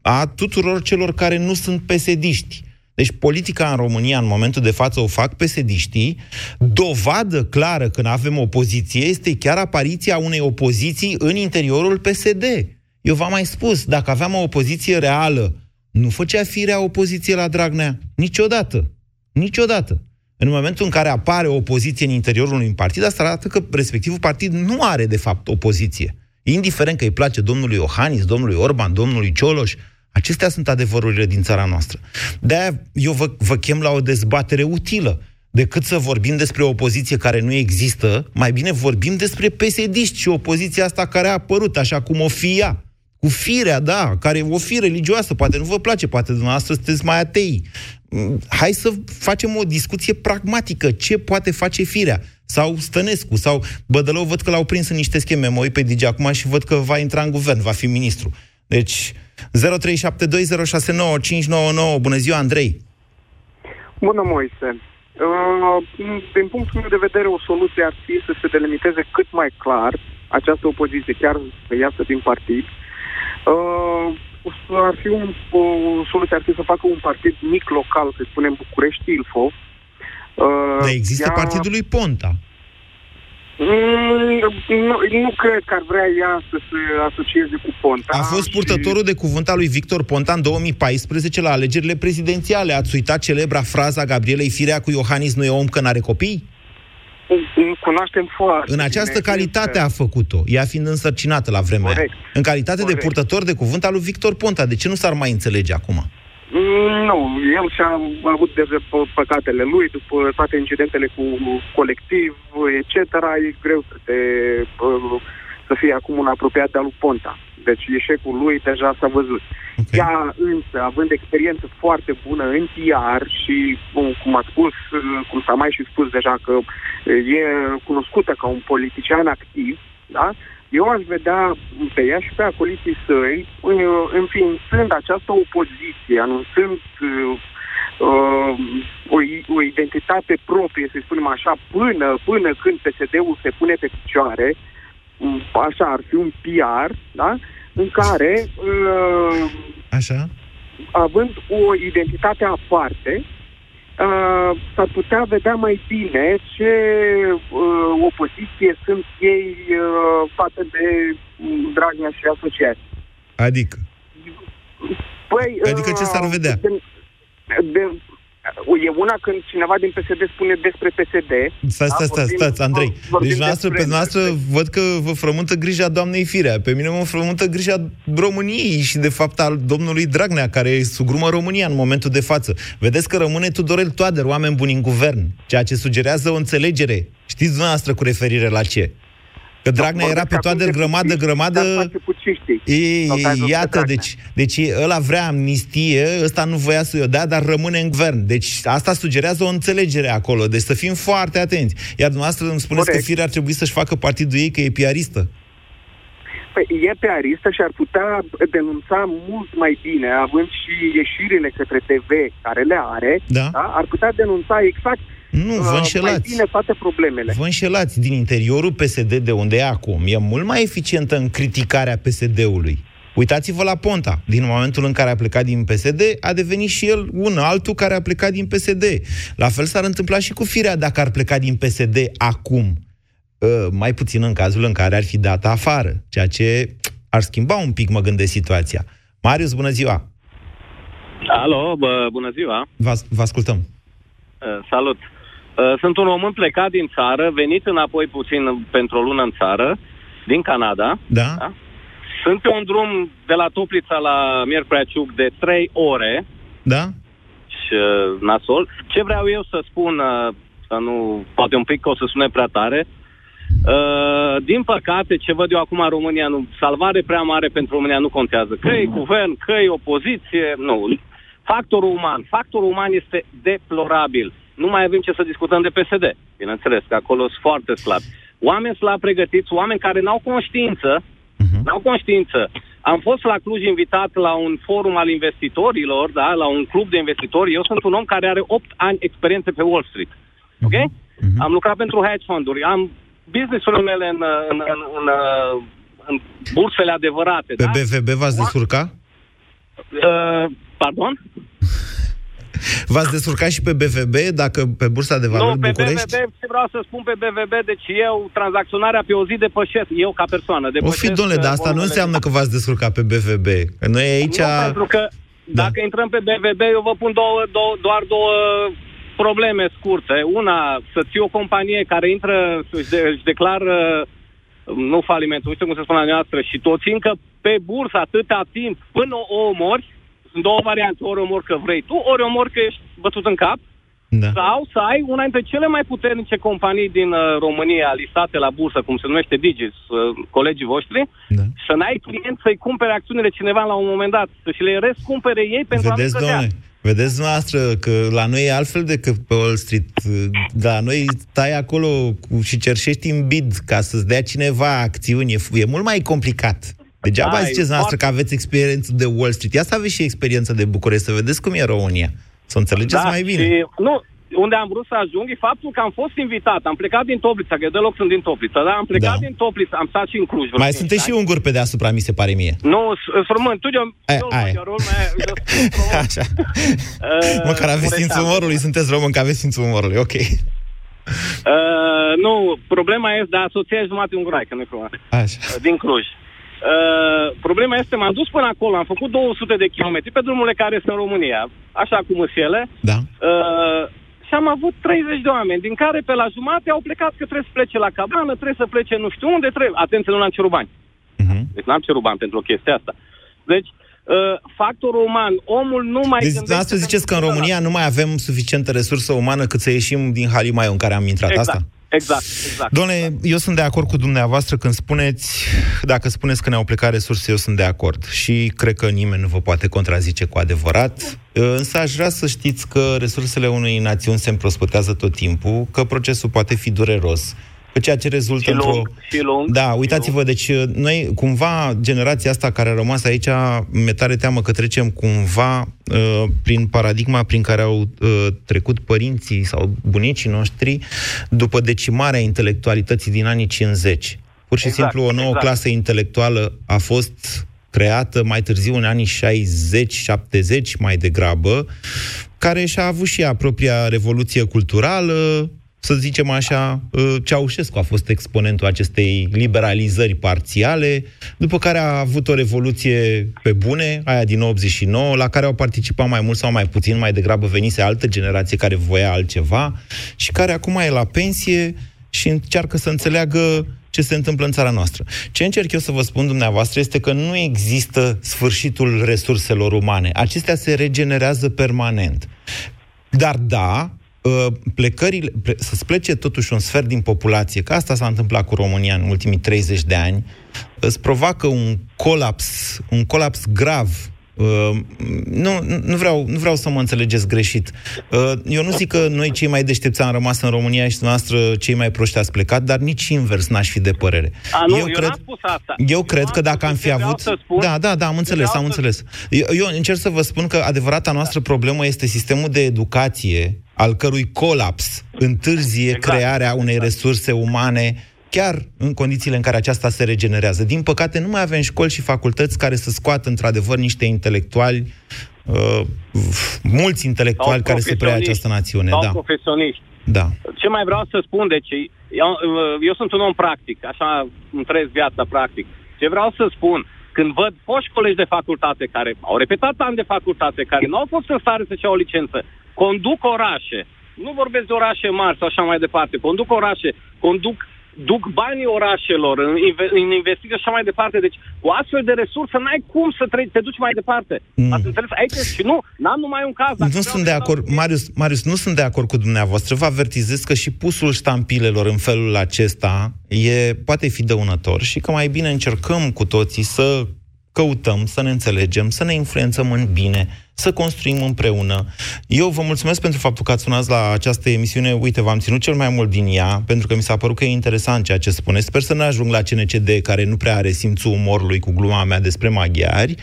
a tuturor celor care nu sunt pesediști. Deci politica în România în momentul de față o fac pesediștii. Dovadă clară când avem opoziție este chiar apariția unei opoziții în interiorul PSD. Eu v-am mai spus, dacă aveam o opoziție reală, nu făcea firea opoziție la Dragnea. Niciodată. Niciodată. În momentul în care apare o opoziție în interiorul unui partid, asta arată că respectivul partid nu are, de fapt, opoziție. Indiferent că îi place domnului Iohannis, domnului Orban, domnului Cioloș, acestea sunt adevărurile din țara noastră. De-aia eu vă, vă chem la o dezbatere utilă. Decât să vorbim despre o opoziție care nu există, mai bine vorbim despre pesediști și opoziția asta care a apărut, așa cum o fi ea. Cu firea, da, care e o fire religioasă, poate nu vă place, poate dumneavoastră sunteți mai atei. Hai să facem o discuție pragmatică. Ce poate face firea? Sau Stănescu, sau Bădălău, văd că l-au prins în niște scheme. Mă uit pe Digi acum și văd că va intra în guvern, va fi ministru. Deci, 0372069599. Bună ziua, Andrei! Bună, Moise! Uh, din punctul meu de vedere, o soluție ar fi să se delimiteze cât mai clar această opoziție, chiar să iasă din partid. Uh, ar fi un, o soluție ar fi să facă un partid mic local, să spunem București, Ilfov. Uh, Dar există ea- partidul lui Ponta. Mm, nu, nu cred că ar vrea ea să se asocieze cu Ponta. A fost purtătorul de cuvânt al lui Victor Ponta în 2014 la alegerile prezidențiale. Ați uitat celebra fraza Gabrielei Firea cu Iohannis nu e om că n-are copii? Nu cunoaștem foarte În această bine, calitate a făcut-o, ea fiind însărcinată la vremea aia. Corect. În calitate Corect. de purtător de cuvânt al lui Victor Ponta. De ce nu s-ar mai înțelege acum? Mm, Nu, el și-a avut de pă- păcatele lui după toate incidentele cu colectiv, etc. E greu să, te, uh, să fie acum un apropiat de-al lui Ponta. Deci eșecul lui deja s-a văzut. Okay. Ea însă, având experiență foarte bună în PR și, cum, cum a spus, uh, cum s-a mai și spus deja, că uh, e cunoscută ca un politician activ, da? eu aș vedea pe ea și pe acoliții săi uh, înființând această opoziție, anunțând uh, uh, o, o identitate proprie, să spunem așa, până, până când PSD-ul se pune pe picioare, um, așa ar fi un PR, da? în care, uh, Așa? având o identitate aparte, uh, s-ar putea vedea mai bine ce uh, opoziție sunt ei uh, față de um, Dragnea și asociații. Adică? Păi, Adică ce s-ar vedea? De, de, e una când cineva din PSD spune despre PSD. Stați, stați, stați, stați, Andrei. Deci noastră, pe noastră văd că vă frământă grija doamnei Firea. Pe mine mă frământă grija României și, de fapt, al domnului Dragnea, care sugrumă România în momentul de față. Vedeți că rămâne Tudorel Toader, oameni buni în guvern, ceea ce sugerează o înțelegere. Știți dumneavoastră cu referire la ce? Că Dragnea era pe toate grămadă, grămadă... Ei, iată, deci, deci ăla vrea amnistie, ăsta nu voia să-i o dea, dar rămâne în guvern. Deci asta sugerează o înțelegere acolo. Deci să fim foarte atenți. Iar dumneavoastră îmi spuneți Corect. că Firea ar trebui să-și facă partidul ei, că e piaristă. Păi e pe aristă și ar putea denunța mult mai bine, având și ieșirile către TV care le are, Da. ar putea denunța exact Nu, vă uh, mai înșelați. bine toate problemele. Vă înșelați. Din interiorul PSD, de unde e acum, e mult mai eficientă în criticarea PSD-ului. Uitați-vă la Ponta. Din momentul în care a plecat din PSD, a devenit și el un altul care a plecat din PSD. La fel s-ar întâmpla și cu Firea dacă ar pleca din PSD acum. Uh, mai puțin în cazul în care ar fi dat afară, ceea ce ar schimba un pic, mă gândesc, situația. Marius, bună ziua! Alo, bă, bună ziua! Vă, vă ascultăm. Uh, salut! Uh, sunt un român plecat din țară, venit înapoi puțin pentru o lună în țară, din Canada. Da? da? Sunt pe un drum de la Toplița la Miercurea Ciuc de 3 ore Da? și uh, nasol. Ce vreau eu să spun, uh, să nu, poate un pic că o să sune prea tare, Uh, din păcate, ce văd eu acum în România, nu, salvare prea mare pentru România nu contează. Că e guvern, că e opoziție, nu. Factorul uman. Factorul uman este deplorabil. Nu mai avem ce să discutăm de PSD. Bineînțeles că acolo sunt foarte slabi. Oameni slab pregătiți, oameni care n-au conștiință, n-au conștiință. Am fost la Cluj invitat la un forum al investitorilor, da, la un club de investitori. Eu sunt un om care are 8 ani experiență pe Wall Street. Ok? Am lucrat pentru hedge fonduri, am business-urile mele în, în, în, în, în bursele adevărate, Pe da? BVB v-ați descurca? Uh, pardon? (laughs) V-ați descurcat și pe BVB, dacă pe Bursa de Valori nu, pe București? BVB, ce vreau să spun pe BVB, deci eu, tranzacționarea pe o zi depășesc, eu ca persoană, O depășesc... fi, domnule, dar uh, asta nu volumele înseamnă că v-ați descurcat pe BVB. Că noi aici... Nu, pentru că dacă intrăm pe BVB, eu vă pun două, două, doar două probleme scurte. Una, să ții o companie care intră, își, de, își declară nu falimentul, nu știu cum se spune la noastră, și tot țin că pe bursă atâta timp până o omori, sunt două variante, ori omori că vrei tu, ori omori că ești bătut în cap, da. sau să ai una dintre cele mai puternice companii din uh, România listate la bursă, cum se numește Digis, uh, colegii voștri, da. să n-ai client să-i cumpere acțiunile cineva la un moment dat, să și le rescumpere ei pentru Vedeți, a nu cădea. domnule, vedeți noastră că la noi e altfel decât pe Wall Street. La noi stai acolo cu, și cerșești în bid ca să-ți dea cineva acțiuni. E, e mult mai complicat. Degeaba Da, e ziceți noastră foarte- că aveți experiență de Wall Street. Ia să aveți și experiență de București, să vedeți cum e România. Să o înțelegeți mai bine. Da, Și, nu, unde am vrut să ajung e faptul că am fost invitat. Am plecat din Toplița, că eu deloc sunt din Toplița, dar am plecat Da. din Toplița, am stat și în Cluj. vreo Mai cinci sunteți și ani. unguri pe deasupra, mi se pare mie. Nu, s- român, tu eu, Aia, eu, aia. eu, eu, eu, (laughs) Așa. Măcar aveți simțul umorului, sunteți român, că aveți simțul umorului, ok. Uh, nu, problema este, dar soția e jumate ungurai, că nu-i problema. Așa. Uh, din Cluj. Uh, problema este, m-am dus până acolo, am făcut 200 de kilometri pe drumurile care sunt în România, așa cum sunt ele. Da. Uh, și am avut 30 de oameni, din care pe la jumate au plecat că trebuie să plece la cabană, trebuie să plece nu știu unde, trebuie. Atenție, nu l-am cerut bani. Deci n-am cerut bani pentru chestia asta. Deci, uh, factorul uman, omul nu mai Deci, gândește asta ziceți că în pentru România nu mai avem suficientă resursă umană cât să ieșim din halimaiul în care am intrat. Exact, Asta? Exact, exact. Domnule, eu sunt de acord cu dumneavoastră când spuneți, dacă spuneți că ne-au plecat resurse, eu sunt de acord. Și cred că nimeni nu vă poate contrazice cu adevărat. Însă aș vrea să știți că resursele unei națiuni se împrospătează tot timpul, că procesul poate fi dureros, ceea ce rezultă Și lung, într-o... și lung, Da, uitați-vă, deci noi, cumva, generația asta care a rămas aici, mi-e tare teamă că trecem cumva uh, prin paradigma prin care au uh, trecut părinții sau bunicii noștri după decimarea intelectualității din anii 50. Pur și Exact, simplu, o nouă exact. clasă intelectuală a fost creată mai târziu, în anii 60-70, mai degrabă, care și-a avut și ea propria revoluție culturală, să zicem așa, uh, Ceaușescu a fost exponentul acestei liberalizări parțiale, după care a avut o revoluție pe bune, aia din 89, la care au participat mai mult sau mai puțin, mai degrabă venise altă generație care voia altceva și care acum e la pensie și încearcă să înțeleagă ce se întâmplă în țara noastră. Ce încerc eu să vă spun dumneavoastră este că nu există sfârșitul resurselor umane. Acestea se regenerează permanent. Dar da, uh, plecările, ple- să-ți plece totuși un sfert din populație, că asta s-a întâmplat cu România în ultimii 30 de ani, îți provoacă un colaps, un colaps grav. Uh, nu, nu, vreau, nu vreau să mă înțelegeți greșit. Uh, eu nu zic că noi cei mai deștepți am rămas în România și noastră cei mai proști ați plecat, dar nici invers n-aș fi de părere. A, nu, eu, cred, n-am spus asta. eu cred că dacă am fi vreau avut... să spun- Da, da, da, am înțeles, vreau am să- înțeles. Eu, eu încerc să vă spun că adevărata noastră problemă este sistemul de educație al cărui colaps întârzie Exact. crearea unei resurse umane chiar în condițiile în care aceasta se regenerează. Din păcate, nu mai avem școli și facultăți care să scoată într-adăvăr niște intelectuali, uh, mulți intelectuali Sau care să preia profesioniști. această națiune. Sau Da, profesioniști. da. Ce mai vreau să spun, deci, eu, eu sunt un om practic, așa îmi trăiesc viața practic. Ce vreau să spun, când văd foști colegi de facultate care au repetat ani de facultate, care nu au fost în stare să-și iau o licență, conduc orașe, nu vorbesc de orașe mari sau așa mai departe, conduc orașe, conduc duc banii orașelor în, inve- în investiții și așa mai departe. Deci, cu astfel de resursă, n-ai cum să treci, te duci mai departe. Mm. Ați înțeles? Aici și nu, n-am numai un caz. Dacă Nu vreau sunt să de dau- acord, Marius, Marius, nu sunt de acord cu dumneavoastră. Vă avertizez că și pusul ștampilelor în felul acesta e, poate fi dăunător și că mai bine încercăm cu toții să căutăm, să ne înțelegem, să ne influențăm în bine, să construim împreună. Eu vă mulțumesc pentru faptul că ați sunat la această emisiune. Uite, v-am ținut cel mai mult din ea, pentru că mi s-a părut că e interesant ceea ce spuneți. Sper să nu ajung la CNCD, care nu prea are simțul umorului cu gluma mea despre maghiari.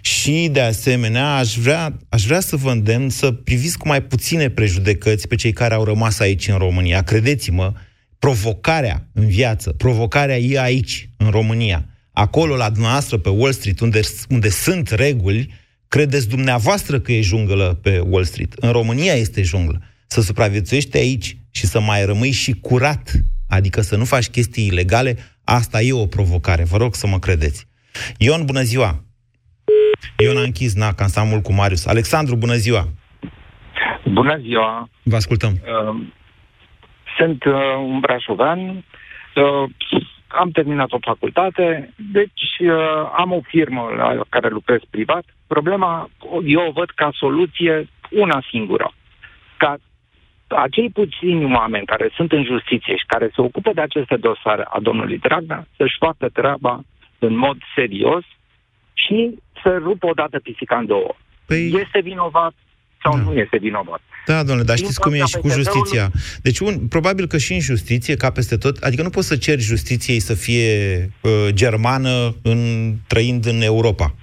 Și, de asemenea, aș vrea, aș vrea să vă îndemn să priviți cu mai puține prejudecăți pe cei care au rămas aici în România. Credeți-mă, provocarea în viață, provocarea e aici, în România. Acolo, la dumneavoastră, pe Wall Street, unde, unde sunt reguli, credeți dumneavoastră că e junglă pe Wall Street. În România este junglă. Să supraviețuiești aici și să mai rămâi și curat, adică să nu faci chestii ilegale, asta e o provocare. Vă rog să mă credeți. Ion, bună ziua! Ion a închis, na, că am stat mult cu Marius. Alexandru, bună ziua! Bună ziua! Vă ascultăm. Uh, Sunt uh, un brașovean, uh, am terminat o facultate, deci uh, am o firmă la care lucrez privat. Problema, eu o văd ca soluție una singură. Ca acei puțini oameni care sunt în justiție și care se ocupă de aceste dosare a domnului Dragnea să-și facă treaba în mod serios și să rupă odată pisica în două. Păi... Este vinovat sau nu este vinovat? Da, domnule, dar Din știți cum e cauza și cu PSD-ului justiția. Deci, un, probabil că și în justiție, ca peste tot, adică nu poți să ceri justiției să fie uh, germană în, trăind în Europa.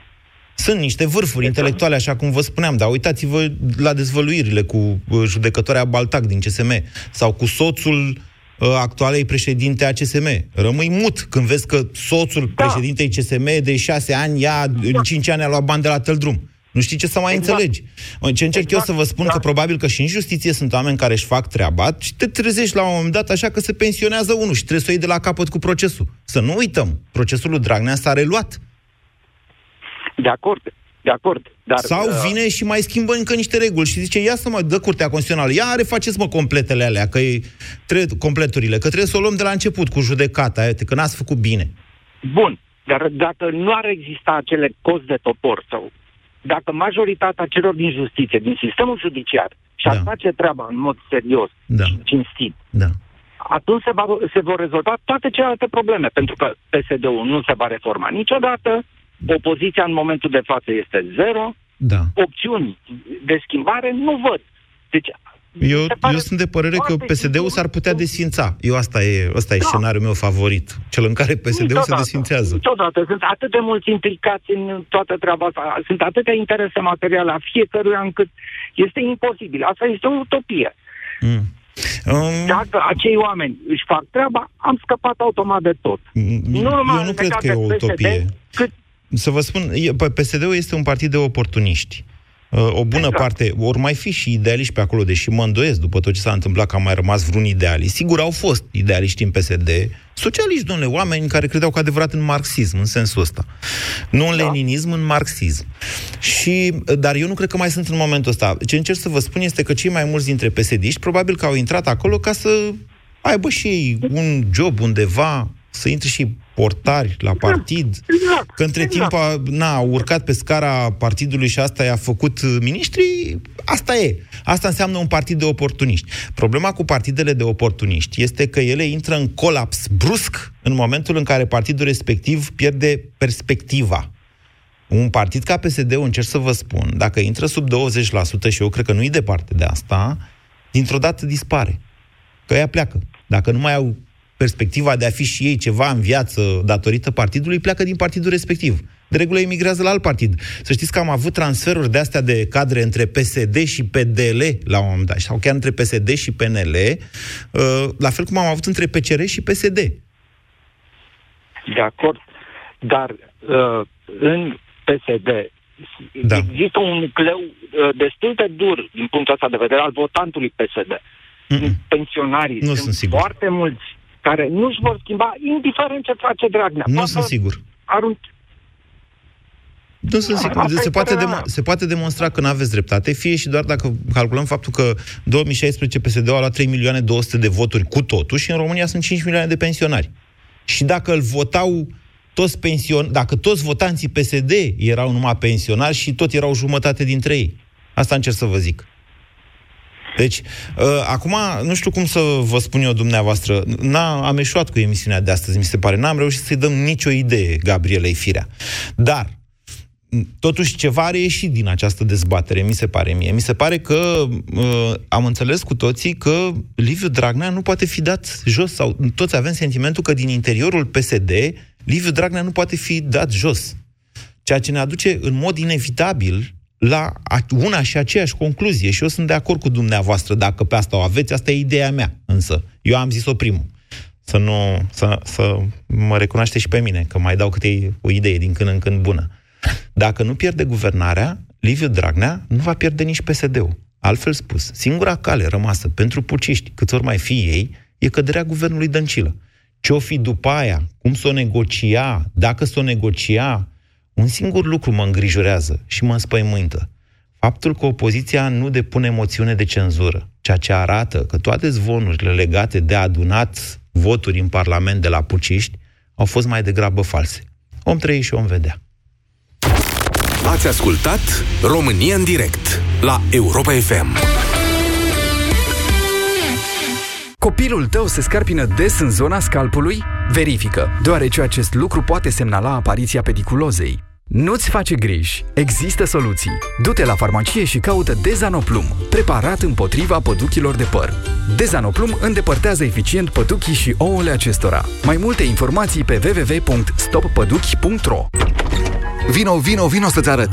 Sunt niște vârfuri intelectuale, așa cum vă spuneam, dar uitați-vă la dezvăluirile cu uh, judecătoarea Baltac din CSM sau cu soțul uh, actualei președinte a CSM. Rămâi mut când vezi că soțul da. președintei CSM de șase ani, ia în cinci ani a luat bani de la Teldrum. Nu știi ce să mai Exact. înțelegi. Mă, Ce încerc eu să vă spun, că probabil că și în justiție sunt oameni care își fac treaba și te trezești la un moment dat așa că se pensionează unul și trebuie să o iei de la capăt cu procesul. Să nu uităm, procesul lui Dragnea s-a reluat. De acord, de acord. Dar, Sau uh, vine și mai schimbă încă niște reguli și zice, ia să mă dă Curtea Constituțională, ia refaceți mă completele alea, că e, tre- completurile, că trebuie să o luăm de la început cu judecata, uite, că n-ați făcut bine. Bun, dar dacă nu ar exista acele cozi de topor sau dacă majoritatea celor din justiție, din sistemul judiciar, și-ar da. face treaba în mod serios da. și cinstit, da. atunci se, va, se vor rezolva toate celelalte probleme, pentru că PSD-ul nu se va reforma niciodată, opoziția în momentul de față este zero, da. opțiuni de schimbare nu văd. Deci Eu, eu sunt de părere că PSD-ul s-ar putea desfința. Eu asta e, asta e da. scenariul meu favorit. Cel în care PSD-ul se desfințează. Niciodată. Sunt atât de mulți implicați în toată treaba asta. Sunt atâtea interese materiale a fiecăruia încât este imposibil. Asta este o utopie. Mm. Um... Dacă acei oameni își fac treaba, am scăpat automat de tot. Mm, nu eu nu cred că e o utopie. cât... Să vă spun, PSD-ul este un partid de oportuniști. Uh, o bună exact. parte, ori mai fi și idealiști pe acolo, deși mă îndoiesc după tot ce s-a întâmplat că a mai rămas vreun idealist. Sigur, au fost idealiști în PSD, socialiști, domnule, oameni care credeau cu adevărat în marxism, în sensul ăsta. Nu în da. leninism, în marxism. Și, dar eu nu cred că mai sunt în momentul ăsta. Ce încerc să vă spun este că cei mai mulți dintre psd probabil că au intrat acolo ca să aibă și ei un job undeva, să intre și portari la exact. partid, exact. că între exact. timp a, na, a urcat pe scara partidului și asta i-a făcut ministrii, asta e. Asta înseamnă un partid de oportuniști. Problema cu partidele de oportuniști este că ele intră în colaps brusc în momentul în care partidul respectiv pierde perspectiva. Un partid ca PSD-ul, încerc să vă spun, dacă intră sub 20% și eu cred că nu-i departe de asta, dintr-o dată dispare. Că ea pleacă. Dacă nu mai au perspectiva de a fi și ei ceva în viață datorită partidului, pleacă din partidul respectiv. De regulă emigrează la alt partid. Să știți că am avut transferuri de astea de cadre între PSD și PDL la un moment dat, sau chiar între PSD și PNL, uh, la fel cum am avut între PCR și PSD. De acord, dar uh, în PSD da. există un nucleu uh, destul de dur din punctul ăsta de vedere al votantului PSD. Mm-mm. Pensionarii nu sunt, sunt sigur. foarte mulți care nu își vor schimba, indiferent ce face Dragnea. Nu Poate sunt sigur. Arunc... Nu sunt sigur. Se poate, dem- se poate demonstra că nu aveți dreptate, fie și doar dacă calculăm faptul că 2016 PSD-ul a luat 3 milioane 200 de voturi cu totul și în România sunt 5 milioane de pensionari. Și dacă îl votau toți pension, dacă toți votanții PSD erau numai pensionari și tot erau jumătate dintre ei. Asta încerc să vă zic. Deci, uh, acum, nu știu cum să vă spun eu dumneavoastră, n-a, am eșuat cu emisiunea de astăzi, mi se pare. N-am reușit să-i dăm nicio idee Gabrielei Firea. Dar, totuși ceva a reieșit din această dezbatere, mi se pare mie. Mi se pare că uh, am înțeles cu toții că Liviu Dragnea nu poate fi dat jos, sau toți avem sentimentul că din interiorul PSD Liviu Dragnea nu poate fi dat jos. Ceea ce ne aduce în mod inevitabil la una și aceeași concluzie și eu sunt de acord cu dumneavoastră dacă pe asta o aveți, asta e ideea mea, însă eu am zis-o primul. Să nu, să, să mă recunoaște și pe mine, că mai dau câte o idee din când în când bună. Dacă nu pierde guvernarea, Liviu Dragnea nu va pierde nici PSD-ul. Altfel spus, singura cale rămasă pentru puciști, cât ori mai fi ei, e căderea guvernului Dăncilă. Ce-o fi după aia? Cum s-o negocia? Dacă s-o negocia? Un singur lucru mă îngrijorează și mă înspăimântă. Faptul că opoziția nu depune moțiune de cenzură, ceea ce arată că toate zvonurile legate de adunat voturi în Parlament de la puciști au fost mai degrabă false. Om trăi și om vedea. Ați ascultat România în direct la Europa FM. Copilul tău se scarpină des în zona scalpului? Verifică, deoarece acest lucru poate semnala apariția pediculozei. Nu-ți face griji. Există soluții. Du-te la farmacie și caută Dezanoplum, preparat împotriva păduchilor de păr. Dezanoplum îndepărtează eficient păduchii și ouăle acestora. Mai multe informații pe www.stoppăduchi.ro Vino, vino, vino să-ți arăt!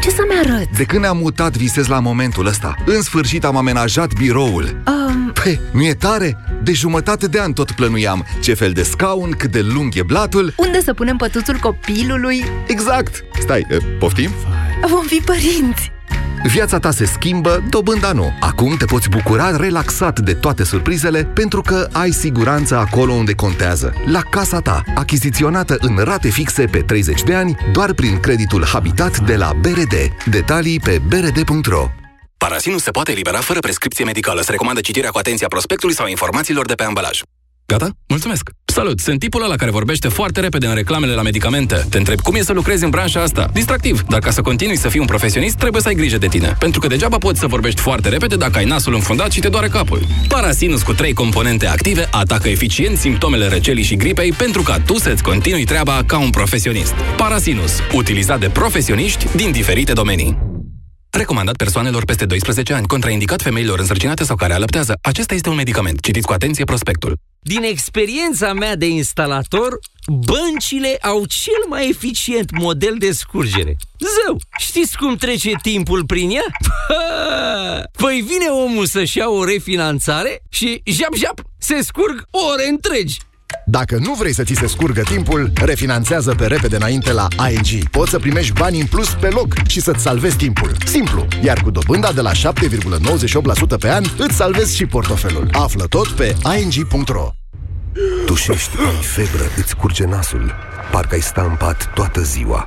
Ce să-mi arăt? De când ne-am mutat, visez la momentul ăsta. În sfârșit am amenajat biroul. Um... Păi, nu e tare? De jumătate de an tot plănuiam ce fel de scaun, cât de lung e blatul. Unde să punem pătuțul copilului? Exact! Stai, poftim? Vom fi părinți! Viața ta se schimbă, dobânda nu. Acum te poți bucura relaxat de toate surprizele pentru că ai siguranță acolo unde contează. La casa ta, achiziționată în rate fixe pe 30 de ani, doar prin creditul Habitat de la BRD. Detalii pe brd.ro Parasinul se poate elibera fără prescripție medicală. Se recomandă citirea cu atenție a prospectului sau informațiilor de pe ambalaj. Gata? Mulțumesc! Salut! Sunt tipul ăla care vorbește foarte repede în reclamele la medicamente. Te întreb cum e să lucrezi în branșa asta. Distractiv, dar ca să continui să fii un profesionist, trebuie să ai grijă de tine. Pentru că degeaba poți să vorbești foarte repede dacă ai nasul înfundat și te doare capul. Parasinus cu trei componente active atacă eficient simptomele răcelii și gripei pentru ca tu să-ți continui treaba ca un profesionist. Parasinus, utilizat de profesioniști din diferite domenii. Recomandat persoanelor peste 12 ani, contraindicat femeilor însărcinate sau care alăptează. Acesta este un medicament. Citiți cu atenție prospectul. Din experiența mea de instalator, băncile au cel mai eficient model de scurgere. Zău, știți cum trece timpul prin ea? Păi vine omul să-și ia o refinanțare și jap-jap, se scurg ore întregi. Dacă nu vrei să ți se scurgă timpul, refinanțează pe repede înainte la ING. Poți să primești bani în plus pe loc și să-ți salvezi timpul. Simplu, iar cu dobânda de la 7,98% pe an, îți salvezi și portofelul. Află tot pe ing.ro Tușești, ai febră, îți curge nasul. Parcă ai sta în pat toată ziua.